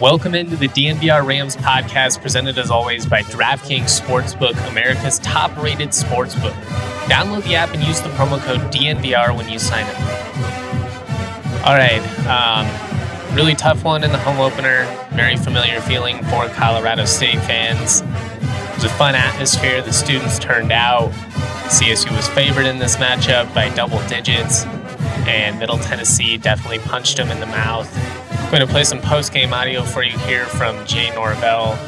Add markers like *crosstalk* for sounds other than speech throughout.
Welcome into the DNVR Rams podcast, presented as always by DraftKings Sportsbook, America's top rated sportsbook. Download the app and use the promo code DNVR when you sign up. All right. Um, really tough one in the home opener. Very familiar feeling for Colorado State fans. It was a fun atmosphere. The students turned out. CSU was favored in this matchup by double digits, and Middle Tennessee definitely punched him in the mouth. I'm going to play some post game audio for you here from Jay Norvell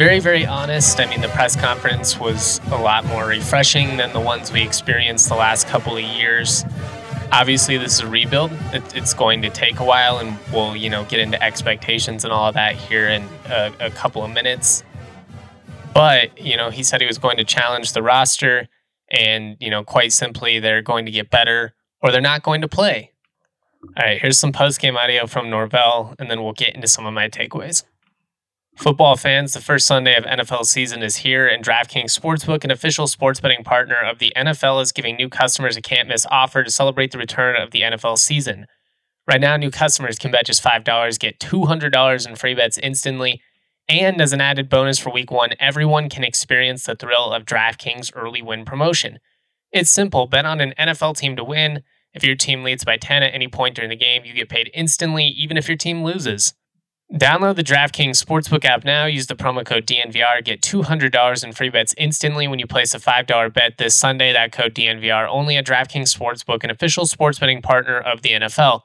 very, very honest. I mean, the press conference was a lot more refreshing than the ones we experienced the last couple of years. Obviously, this is a rebuild. It, it's going to take a while, and we'll, you know, get into expectations and all of that here in a, a couple of minutes. But, you know, he said he was going to challenge the roster, and, you know, quite simply, they're going to get better or they're not going to play. All right, here's some post game audio from Norvell, and then we'll get into some of my takeaways. Football fans, the first Sunday of NFL season is here, and DraftKings Sportsbook, an official sports betting partner of the NFL, is giving new customers a can't miss offer to celebrate the return of the NFL season. Right now, new customers can bet just $5, get $200 in free bets instantly, and as an added bonus for week one, everyone can experience the thrill of DraftKings early win promotion. It's simple bet on an NFL team to win. If your team leads by 10 at any point during the game, you get paid instantly, even if your team loses. Download the DraftKings Sportsbook app now. Use the promo code DNVR. Get $200 in free bets instantly when you place a $5 bet this Sunday. That code DNVR only at DraftKings Sportsbook, an official sports betting partner of the NFL.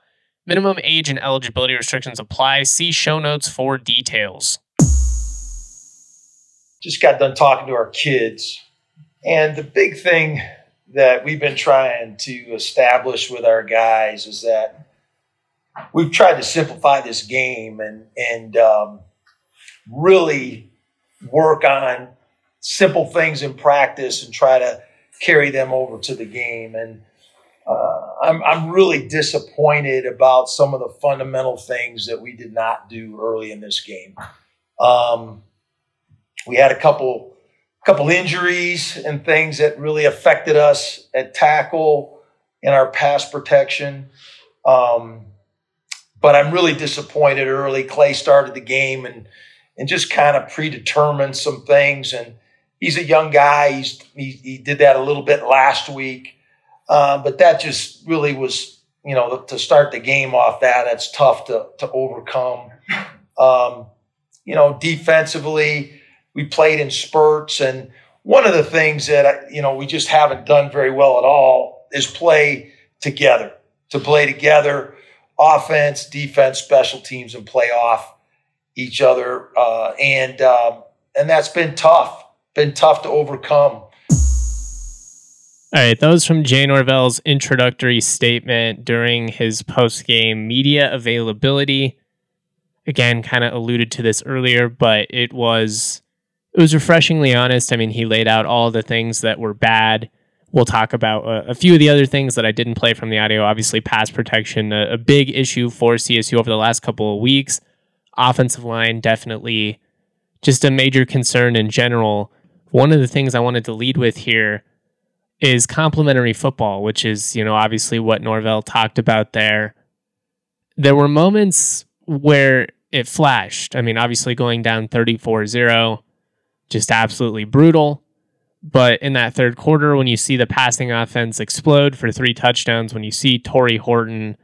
Minimum age and eligibility restrictions apply. See show notes for details. Just got done talking to our kids. And the big thing that we've been trying to establish with our guys is that we've tried to simplify this game and and um, really work on simple things in practice and try to carry them over to the game. And uh, I'm I'm really disappointed about some of the fundamental things that we did not do early in this game. Um, we had a couple couple injuries and things that really affected us at tackle in our pass protection. Um, but I'm really disappointed early. Clay started the game and and just kind of predetermined some things. And he's a young guy. He's he, he did that a little bit last week, uh, but that just really was you know to start the game off that that's tough to to overcome. Um, you know, defensively, we played in spurts, and one of the things that you know we just haven't done very well at all is play together. To play together offense, defense, special teams, and play off each other. Uh, and um, and that's been tough. Been tough to overcome. All right, that was from Jay Norvell's introductory statement during his post game media availability. Again, kind of alluded to this earlier, but it was it was refreshingly honest. I mean, he laid out all the things that were bad we'll talk about a, a, few of the other things that I didn't play from the audio. Obviously, pass protection, a, a, big issue for CSU over the last couple of weeks. Offensive line, definitely just a major concern in general. One of the things I wanted to lead with here is complementary football, which is, you know, obviously what Norvell talked about there. There were moments where it flashed. I mean, obviously going down 34 0, just absolutely brutal. But in that third quarter, when you see the passing offense explode for three touchdowns, when you see Tory Horton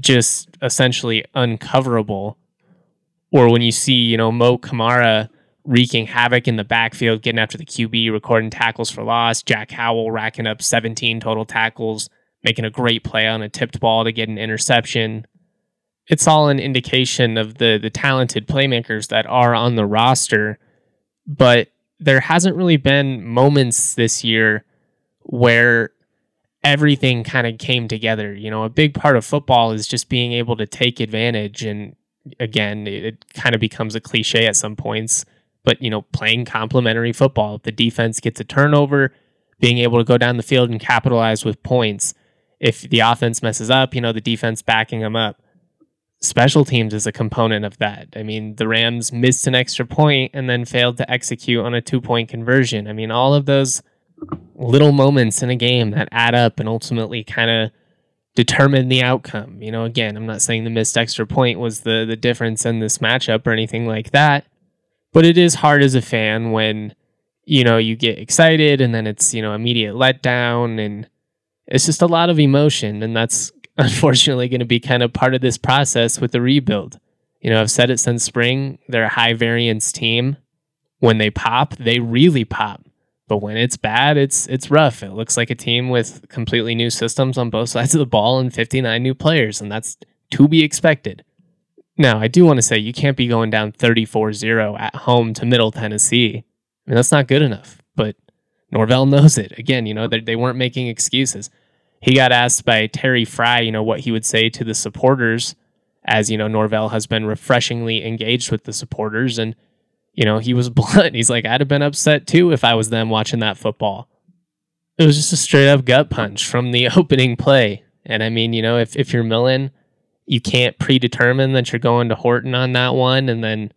just essentially uncoverable, or when you see, you know, Mo Kamara wreaking havoc in the backfield, getting after the QB, recording tackles for loss, Jack Howell racking up 17 total tackles, making a great play on a tipped ball to get an interception. It's all an indication of the the talented playmakers that are on the roster. But there hasn't really been moments this year where everything kind of came together. You know, a big part of football is just being able to take advantage. And again, it, it kind of becomes a cliche at some points, but, you know, playing complementary football. If the defense gets a turnover, being able to go down the field and capitalize with points. If the offense messes up, you know, the defense backing them up. Special teams is a component of that. I mean, the Rams missed an extra point and then failed to execute on a two point conversion. I mean, all of those little moments in a game that add up and ultimately kind of determine the outcome. You know, again, I'm not saying the missed extra point was the the difference in this matchup or anything like that, but it is hard as a fan when you know you get excited and then it's you know immediate letdown and it's just a lot of emotion and that's unfortunately going to be kind of part of this process with the rebuild. You know, I've said it since spring. They're a high variance team. When they pop, they really pop. But when it's bad, it's it's rough. It looks like a team with completely new systems on both *laughs* sides of the ball and 59 new players, and that's to be expected. Now, I do want to say you can't be going down 34-0 at home to Middle Tennessee. I mean, that's not good enough, but Norvell knows it. Again, you know, they, they weren't making excuses. He got asked by Terry Frei, you know, what he would say to the supporters as, you know, Norvell has been refreshingly engaged with the supporters and you know, he was *laughs* blunt. He's like, I'd have been upset too if I was them watching that football. It was just a straight up gut punch from the *laughs* opening play. And I mean, you know, if, if you're Millen, you can't predetermine that you're going to Horton on that one. And then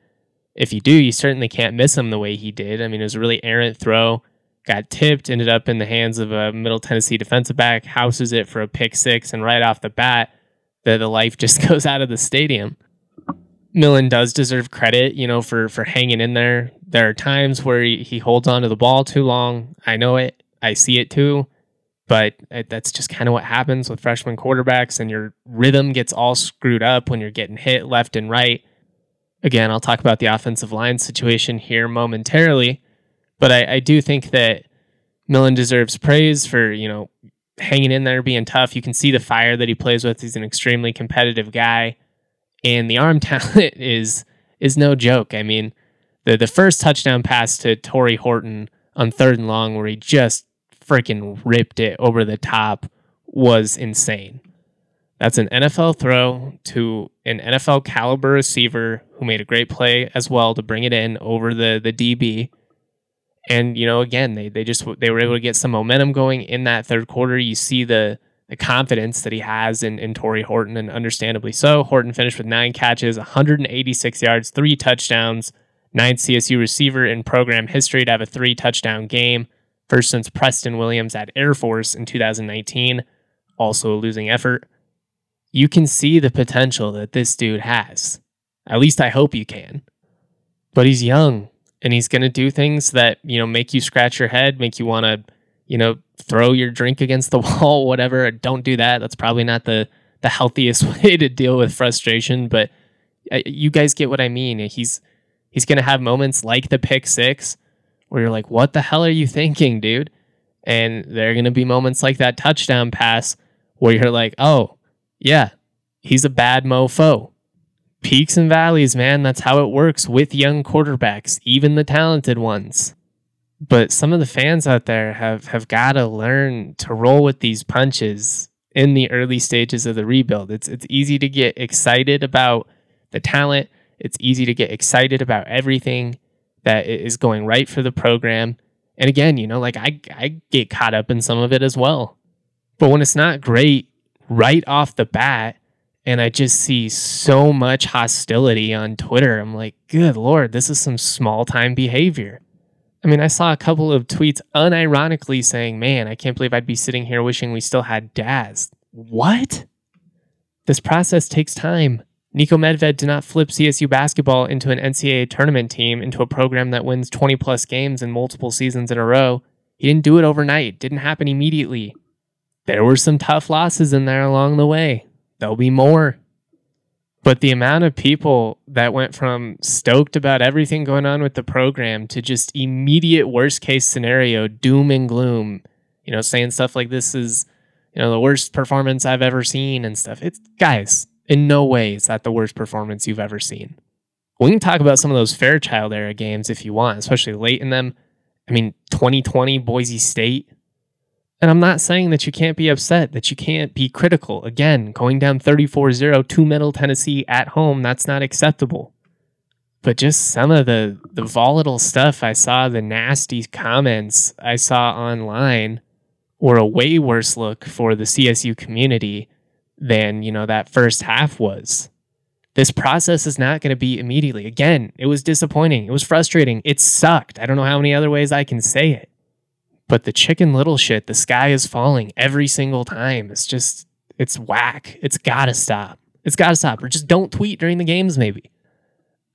if you do, you certainly can't miss him the way he did. I mean, it was a really errant throw, got tipped, ended up in the hands of a Middle Tennessee defensive back, houses it for a pick six, and right off the bat, the, the life *laughs* just goes out of the stadium. Millen does deserve credit, you know, for for hanging in there. There are times where he, he holds on to the ball too long. I know it. I see it too. But it, that's just kind of what happens with freshman quarterbacks, and your rhythm gets all screwed up when you're getting hit left and right. Again, I'll talk about the offensive line situation here momentarily, but I, I do think that Millen deserves praise for you know hanging in there, being tough. You can see the fire that he plays with. He's an extremely competitive guy and the arm *laughs* talent is is no joke. I mean, the the first touchdown pass to Tory Horton on third and long, where he just freaking ripped it over the top, was insane. That's an NFL throw to an NFL caliber receiver who made a great play as well to bring it in over the the DB. And you know, again, they they just they were able to get some momentum going in that third quarter. You see the the confidence that he has in, in Tory Horton, and understandably so. Horton finished with nine catches, 186 yards, three touchdowns, ninth CSU receiver in program history to have a three touchdown game, first since Preston Williams at Air Force in 2019, also a losing effort. You can see the potential that this dude has. At least I hope you can. But he's young and he's going to do things that, you know, make you scratch your head, make you want to you know, throw your drink against the *laughs* wall, whatever. Don't do that. That's probably not the the healthiest *laughs* way to deal with frustration, but uh, you guys get what I mean. He's he's going to have moments like the pick 6 where you're like, "What the hell are you thinking, dude?" And there're going to be moments like that touchdown pass where you're like, "Oh, yeah, he's a bad mofo." Peaks and valleys, man. That's how it works with young quarterbacks, even the talented ones but some of the fans out there have have got to learn to roll with these punches in the early stages of the rebuild. It's it's easy to get excited about the talent. It's easy to get excited about everything that is going right for the program. And again, you know, like I I get caught up in some of it as well. But when it's not great right off the bat and I just see so much hostility on Twitter, I'm like, good lord, this is some small time behavior. I mean, I saw a couple of tweets unironically saying, man, I can't believe I'd be sitting here wishing we still had Daz. What? This process takes time. Niko Medved did not flip CSU basketball into an NCAA tournament team into a program that wins 20 plus games in multiple seasons in a row. He didn't do it overnight, didn't happen immediately. There were some tough losses in there along the way. There'll be more. But the amount of people that went from stoked about everything going on with the program to just immediate worst case scenario, doom and gloom, you know, saying stuff like this is, you know, the worst performance I've ever seen and stuff. It's guys, in no way is that the worst performance you've ever seen. We can talk about some of those Fairchild era games if you want, especially late in them. I mean, 2020 Boise State. And I'm not saying that you can't be upset, that you can't be critical. Again, going down 34 0 to Middle Tennessee at home, that's not acceptable. But just some of the, the volatile stuff I saw, the nasty comments I saw online, were a way worse look for the CSU community than, you know, that first half was. This process is not going to be immediately. Again, it was disappointing. It was frustrating. It sucked. I don't know how many other ways I can say it. But the chicken little shit, the sky is falling every single time. It's just, it's whack. It's got to stop. It's got to stop. Or just don't tweet during the games, maybe.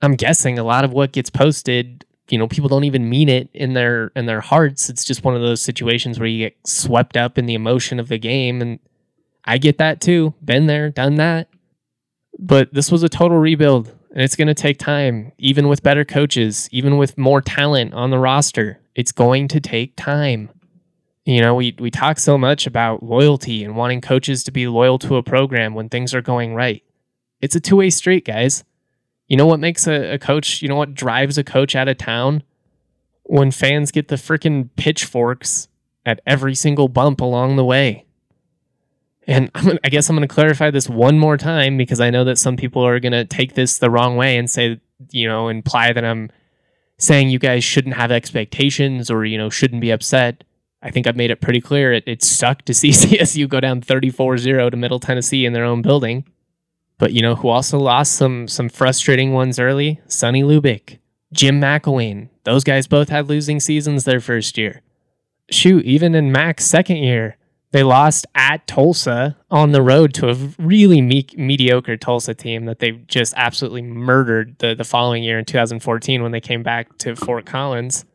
I'm guessing a lot of what gets posted, you know, people don't even mean it in their in their hearts. It's just one of those situations where you get swept up in the emotion of the game and I get that too. Been there, done that. But this was a total rebuild and it's going to take time, even with better coaches, even with more talent on the roster. It's going to take time. You know, we, we talk so much about loyalty and wanting coaches to be loyal to a program when things are going right. It's a two way street, guys. You know what makes a, a coach, you know what drives a coach out of town? When fans get the freaking pitchforks at every single bump along the way. And gonna, i guess I'm going to clarify this one more time because I know that some people are going to take this the wrong way and say, you know, imply that I'm saying you guys shouldn't have expectations or, you know, shouldn't be upset. I think I've made it pretty clear. It, it sucked to *laughs* see CSU go down 34 0 to Middle Tennessee in their own building. But you know who also lost some some frustrating ones early? Sonny Lubick, Jim McElwain. Those guys both had losing seasons their first year. Shoot, even in Mac's second year, they lost at Tulsa on the road to a really me- mediocre Tulsa team that they just absolutely murdered the, the following year in 2014 when they came back to Fort Collins.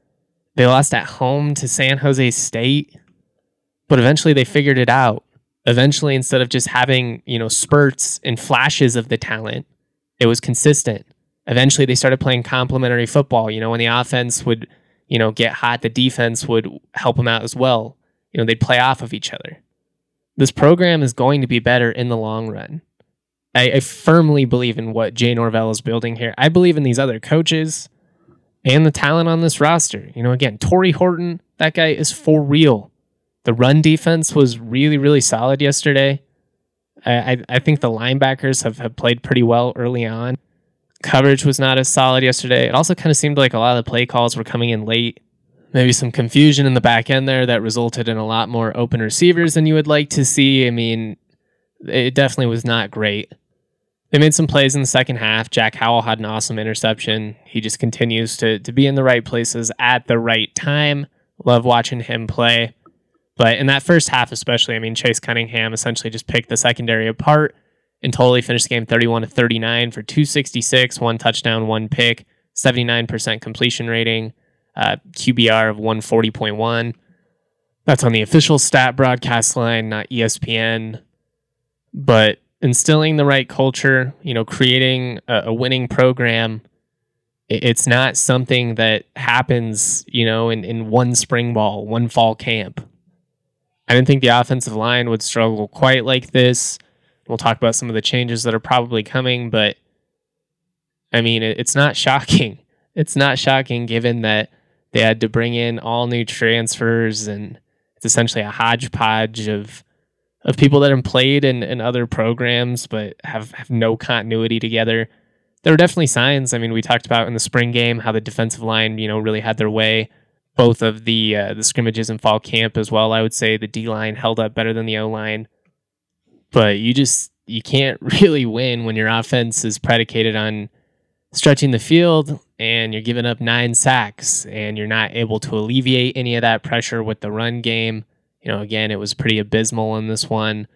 They lost at home to San Jose State, but eventually they figured it out. Eventually, instead of just having, you know, spurts and flashes of the talent, it was consistent. Eventually, they started playing complementary football. You know, when the offense would, you know, get hot, the defense would help them out as well you know, they'd play off of each other. This program is going to be better in the long run. I, I firmly believe in what Jay Norvell is building here. I believe in these other coaches and the talent on this roster. You know, again, Tory Horton, that guy is for real. The run defense was really, really solid yesterday. I, I, I think the linebackers have, have played pretty well early on. Coverage was not as solid yesterday. It also kind of seemed like a lot of the play calls were coming in late maybe some confusion in the back end there that resulted in a lot more open receivers than you would like to see. I mean, it definitely was not great. They made some plays in the second half. Jack Howell had an awesome interception. He just continues to, to be in the right places at the right time. Love watching him play. But in that first half, especially, I mean, Chase Cunningham essentially just picked the secondary apart and totally finished the game 31 to 39 for 266, one touchdown, one pick, 79% completion rating uh, QBR of 140.1. That's on the official stat broadcast line, not ESPN. But instilling the right culture, you know, creating a, a winning program, it's not something that happens, you know, in, in one spring ball, one fall camp. I didn't think the offensive line would struggle quite like this. We'll talk about some of the changes that are probably coming, but I mean, it, it's not shocking. *laughs* It's not shocking given that they had to bring in all new transfers, and it's essentially a hodgepodge of of people that have played in, in other programs but have, have no continuity together. There were definitely signs. I mean, we talked about in the spring game how the defensive line, you know, really had their way. Both of the uh, the scrimmages in fall camp as well. I would say the D line held up better than the O line, but you just you can't *laughs* really win when your offense is predicated on stretching the field and you're giving up nine sacks and you're not able to alleviate any of that pressure with the run game. You know, again, it was pretty abysmal in this one.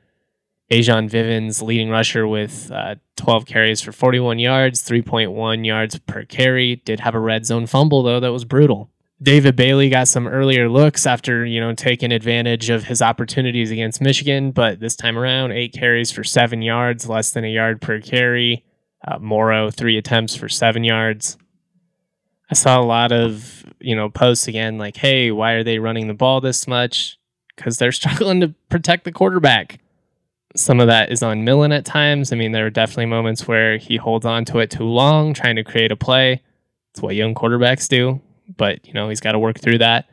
A'Jon Vivens, leading rusher with uh, 12 carries for 41 yards, 3.1 yards per carry. Did have a red zone fumble, though, that was brutal. David Bailey got some earlier looks after, you know, taking advantage of his opportunities against Michigan, but this time around, eight carries for seven yards, less than a yard per carry. Uh, Morrow, three attempts for seven yards. I saw a lot of, you know, posts again like, hey, why are they running the ball this much? Because they're *laughs* struggling to protect the quarterback. Some of that is on Millen at times. I mean, there are definitely moments where he holds on to it too long, trying to create a play. It's what young quarterbacks do, but, you know, he's got to work through that.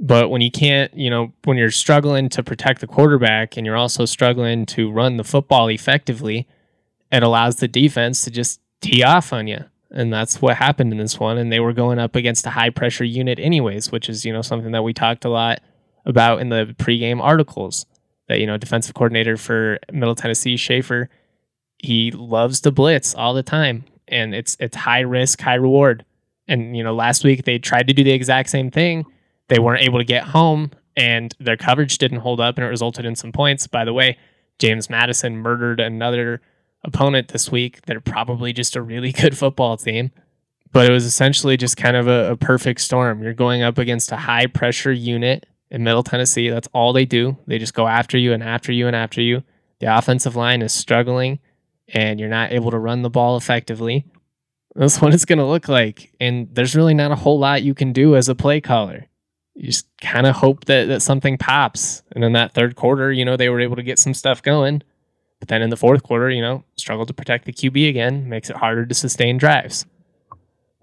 But when you can't, you know, when you're struggling to protect the quarterback and you're also struggling to run the football effectively, it allows the defense to just tee off on you. And that's what happened in this one. And they were going up against a high pressure unit, anyways, which is, you know, something that we talked a lot about in the pregame articles. That, you know, defensive coordinator for Middle Tennessee, Shafer, he loves to blitz all the time. And it's it's high risk, high reward. And, you know, last week they tried to do the exact same thing. They weren't able to get home and their coverage didn't hold up and it resulted in some points. By the way, James Madison murdered another opponent this week. They're probably just a really *laughs* good football team. But it was essentially just kind of a, a perfect storm. You're going up against a high pressure unit in Middle Tennessee. That's all they do. They just go after you and after you and after you. The offensive line is struggling and you're not able to run the ball effectively. That's what it's going to look like. And there's really not a whole lot you can do as a play caller. You just kind of hope that, that something pops. And in that third quarter, you know, they were able to get some stuff going. But then in the fourth quarter, you know, struggled to protect the QB again, makes it harder to sustain drives.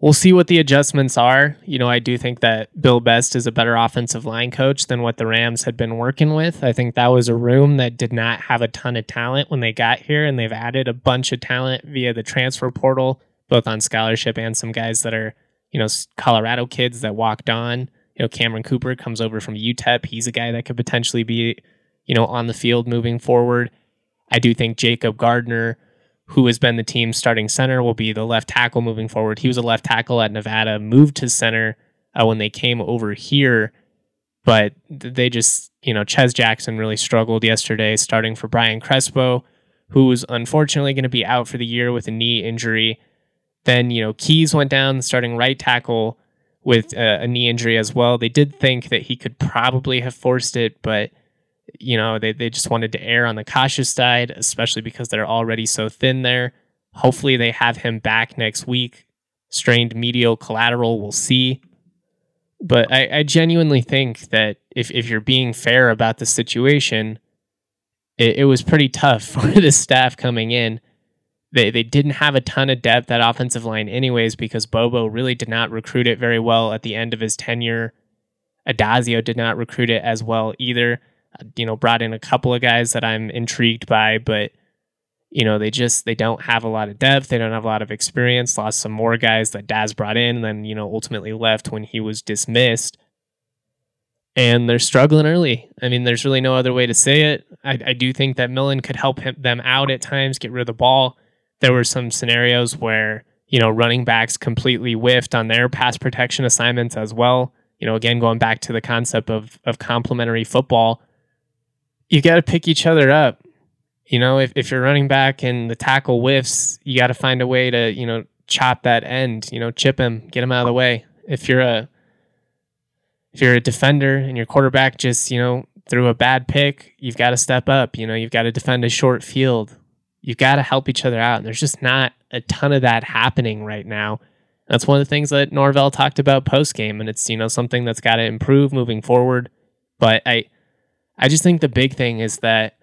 We'll see what the adjustments are. You know, I do think that Bill Best is a better offensive line coach than what the Rams had been working with. I think that was a room that did not have a ton of talent when they got here, and they've added a bunch of talent via the transfer portal, both on scholarship and some guys that are, you know, Colorado kids that walked on. You know, Cameron Cooper comes over from UTEP. He's a guy that could potentially be, you know, on the field moving forward. I do think Jacob Gardner, who has been the team's starting center, will be the left tackle moving forward. He was a left tackle at Nevada, moved to center uh, when they came over here, but they just, you know, Ches Jackson really struggled yesterday, starting for Brian Crespo, who's unfortunately going to be out for the year with a knee injury. Then, you know, Keys went down, starting right tackle with a, a knee injury as well. They did think that he could probably have forced it, but you know, they, they just wanted to err on the cautious side, especially because they're already so thin there. Hopefully, they have him back next week. Strained medial collateral, we'll see. But I, I genuinely think that if, if you're being fair about the situation, it, it was pretty tough *laughs* for the staff coming in. They, they didn't have a ton of depth at offensive line, anyways, because Bobo really did not recruit it very well at the end of his tenure. Addazio did not recruit it as well either you know, brought in a couple of guys that I'm intrigued by, but you know, they just they don't have a lot of depth. They don't have a lot of experience. Lost some more guys that Daz brought in, and then you know ultimately left when he was dismissed. And they're struggling early. I mean, there's really no other way to say it. I, I do think that Millen could help him, them out at times, get rid of the ball. There were some scenarios where you know running backs completely whiffed on their pass protection assignments as well. You know, again going back to the concept of of complementary football you got to pick each other up. You know, if, if you're running back and the tackle whiffs, you got to find a way to, you know, chop that end, you know, chip him, get him out of the way. If you're a if you're a defender and your quarterback just, you know, threw a bad pick, you've got to step up. You know, you've got to defend a short field. You've got to help each other out. And there's just not a ton of that happening right now. That's one of the things that Norvell talked about post game, and it's you know something that's got to improve moving forward. But I I just think the big thing is that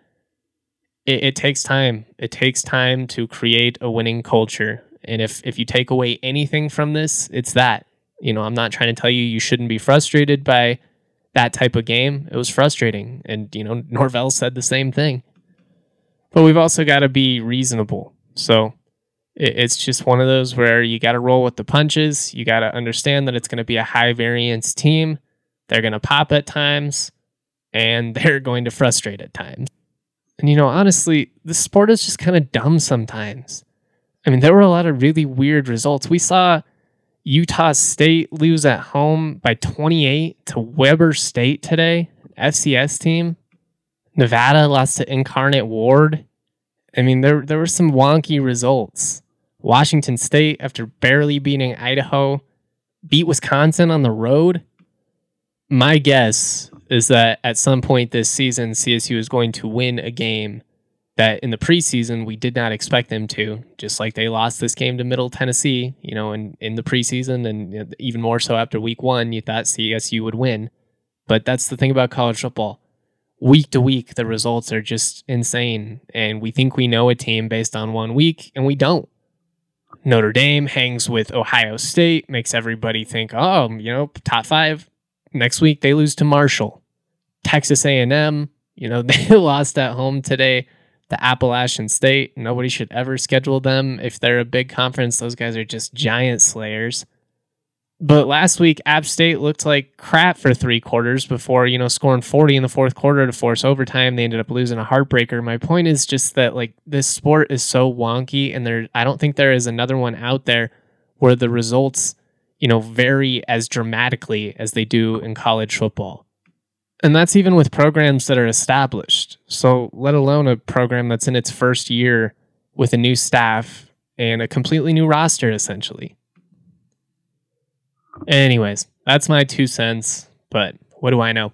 it, it takes time. It takes time to create a winning culture. And if if you take away anything from this, it's that. You know, I'm not trying to tell you you shouldn't be frustrated by that type of game. It was frustrating. And, you know, *laughs* Norvell said the same thing. But we've also got to be reasonable. So it's just one of those where you got to roll with the punches. You got to understand that it's going to be a high variance team. They're going to pop at times and *laughs* they're going to frustrate at times. And you know, honestly, the sport is just kind of dumb sometimes. I mean, there were a lot of really weird results. We saw Utah State lose at home by 28 to Weber State today, FCS team. Nevada lost to Incarnate Word. I mean, there there were some wonky results. Washington State, after barely beating Idaho, beat Wisconsin on the road. My guess is that at some point this season, CSU is going to win a game that in the preseason we did not expect them to. Just like they lost this game to Middle Tennessee, you know, in, in the preseason, and even more so after week one, you thought CSU would win. But that's the thing about college football. Week to week, the results are just insane. And we think we know a team based on one week, and we don't. Notre Dame hangs with Ohio State, makes everybody think, oh, you know, top five next week they lose to Marshall. Texas A&M, you know, *laughs* they lost at home today to Appalachian State. Nobody should ever schedule them if they're a big conference. Those guys are just giant slayers. But last week, App State looked like crap for three quarters before, you know, scoring 40 in the fourth quarter to force overtime. They ended up losing a heartbreaker. My point is just that, like, this sport is so wonky, and there, I don't think there is another one out there where the results, you know, vary as dramatically as they do in college football. And that's even with programs that are established. So, let alone a program that's in its first year with a new staff and a completely new roster, essentially. Anyways, that's my two cents, but what do I know?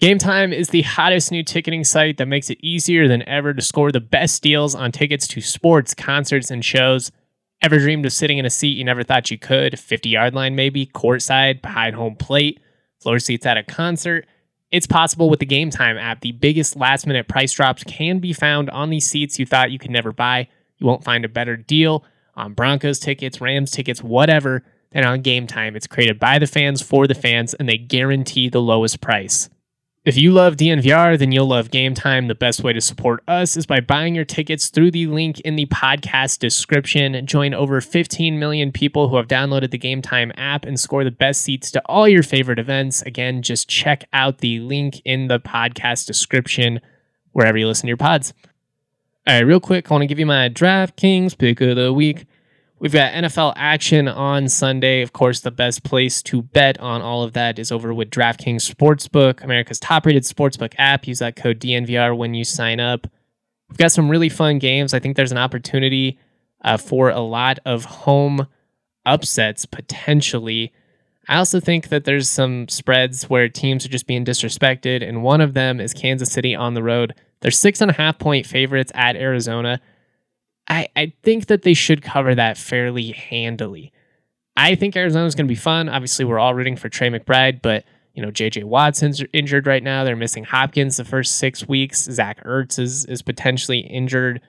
Gametime is the hottest new ticketing site that makes it easier than ever to score the best deals on tickets to sports, concerts, and shows. Ever dreamed of sitting in a seat you never thought you could? 50 yard line, maybe, courtside, behind home plate, floor seats at a concert? It's possible with the Gametime app. The biggest last minute price drops can be found on these seats you thought you could never buy. You won't find a better deal on Broncos tickets, Rams tickets, whatever and on game time, it's created by the fans for the fans, and they guarantee the lowest price. If you love DNVR, then you'll love Gametime. The best way to support us is by buying your tickets through the link in the podcast description. Join over 15 million people who have downloaded the Gametime app and score the best seats to all your favorite events. Again, just check out the link in the podcast description wherever you listen to your pods. All right, real quick, I want to give you my DraftKings pick of the week. We've got NFL action on Sunday. Of course, the best place to bet on all of that is over with DraftKings Sportsbook, America's top rated sportsbook app. Use that code DNVR when you sign up. We've got some really fun games. I think there's an opportunity uh, for a lot of home upsets potentially. I also think that there's some spreads where teams are just being disrespected, and one of them is Kansas City on the road. They're six and a half point favorites at Arizona. I, I think that they should cover that fairly handily. I think Arizona's going to be fun. Obviously, we're all rooting for Trey McBride, but you know, JJ Watson's injured right now. They're missing Hopkins the first six weeks. Zach Ertz is, is potentially injured.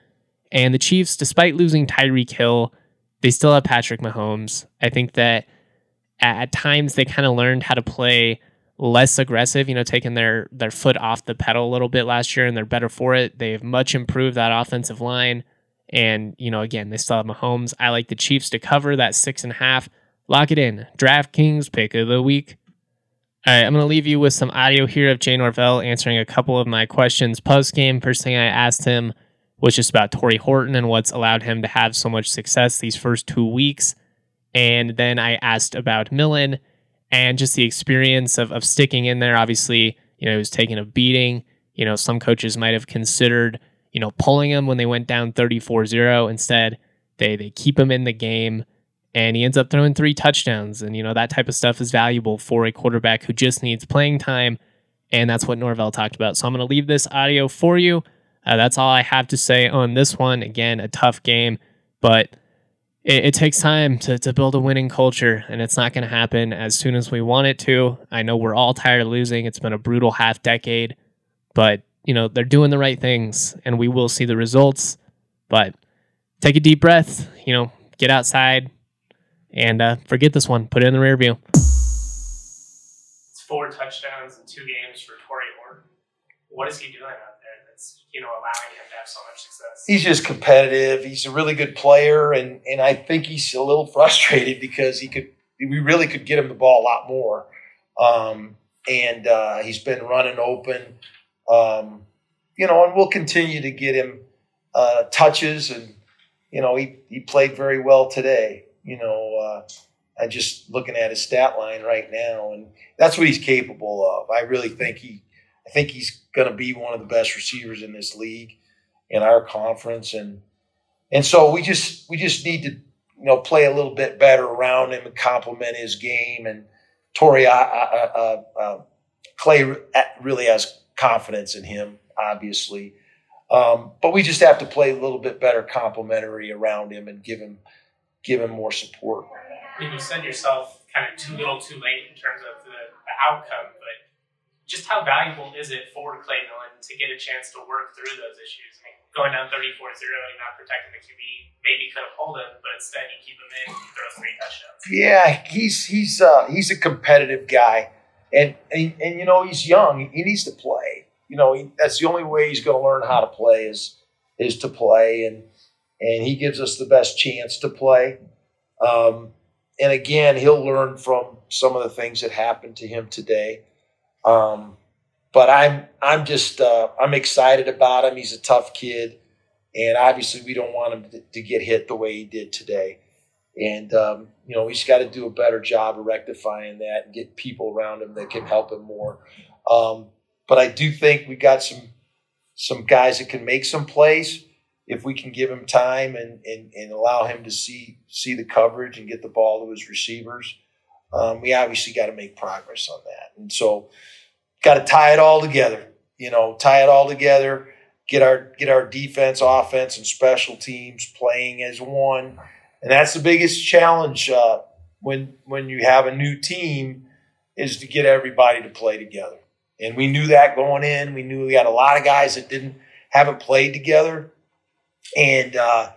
And the Chiefs, despite losing Tyreek Hill, they still have Patrick Mahomes. I think that at, at times they kind of learned how to play less aggressive, you know, taking their their foot off the pedal a little bit last year, and they're better for it. They've much improved that offensive line. And, you know, again, they still have Mahomes. I like the Chiefs to cover that six and a half. Lock it in. DraftKings pick of the week. All right, I'm going to leave you with some audio here of Jay Norvell answering a couple of my questions post game. First thing I asked him was just about Tory Horton and what's allowed him to have so much success these first two weeks. And then I asked about Millen and just the experience of, of sticking in there. Obviously, you know, he was taking a beating. You know, some coaches might have considered you know, pulling him when they went down 34-0. Instead, they they keep him in the game and he ends up throwing three touchdowns. And, you know, that type of stuff is valuable for a quarterback who just needs playing time. And that's what Norvell talked about. So I'm going to leave this audio for you. Uh, that's all I have to say on this one. Again, a tough game, but it, it takes time to, to build a winning culture, and it's not going to happen as soon as we want it to. I know we're all tired of losing. It's been a brutal half decade, but you know, they're doing the right things and we will see the results. But take a deep breath, you know, get outside and uh, forget this one. Put it in the rear view. It's four touchdowns in two games for Tory Horton. What is he doing out there that's, you know, allowing him to have so much success? He's just competitive. He's a really good player and, and I think he's a little *laughs* frustrated because he could we really could get him the ball a lot more. Um, and uh, he's been running open um, you know, and we'll continue to get him uh, touches, and you know, he he played very well today. You know, uh, I'm just looking at his stat line right now, and that's what he's capable of. I really think he, I think he's going to be one of the best receivers in this league, in our conference, and and so we just we just need to you know play a little bit better around him and complement his game. And Tory, uh, uh, uh, Clay really has confidence in him, obviously. Um, but we just have to play a little bit better complementary around him and give him give him more support. I mean, you said yourself kind of too little, too late in terms of the, the outcome, but just how valuable is it for Clay Millen to get a chance to work through those issues? I mean, going down 34-0 and not protecting the QB, maybe could have pulled him, but instead you keep him in, you throw three touchdowns. Yeah, he's he's uh, he's a competitive guy and, and and you know he's young. He needs to play. You know he, that's the only way he's going to learn how to play is is to play, and and he gives us the best chance to play. Um, and again, he'll learn from some of the things that happened to him today. Um, but I'm I'm just uh, I'm excited about him. He's a tough kid, and obviously we don't want him to, to get hit the way he did today. And um, you know, he's got to do a better job of rectifying that and get people around him that can help him more. Um, but I do think we got some some guys that can make some plays if we can give him time and, and, and allow him to see see the coverage and get the ball to his receivers. Um, we obviously got to make progress on that, and so got to tie it all together. You know, tie it all together. Get our get our defense, offense, and special teams playing as one, and that's the biggest challenge uh, when when you have a new team is to get everybody to play together. And we knew that going in. We knew we had a lot of guys that didn't haven't played together, and uh,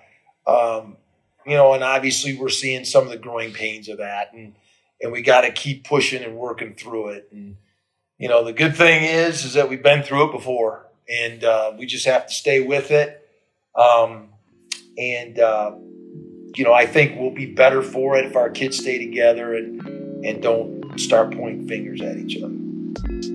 um, you know, and obviously we're seeing some of the growing pains of that, and and we got to keep pushing and working through it. And you know, the good thing is is that we've been through it before, and uh, we just have to stay with it. Um, and uh, you know, I think we'll be better for it if our kids stay together and and don't start pointing fingers at each other.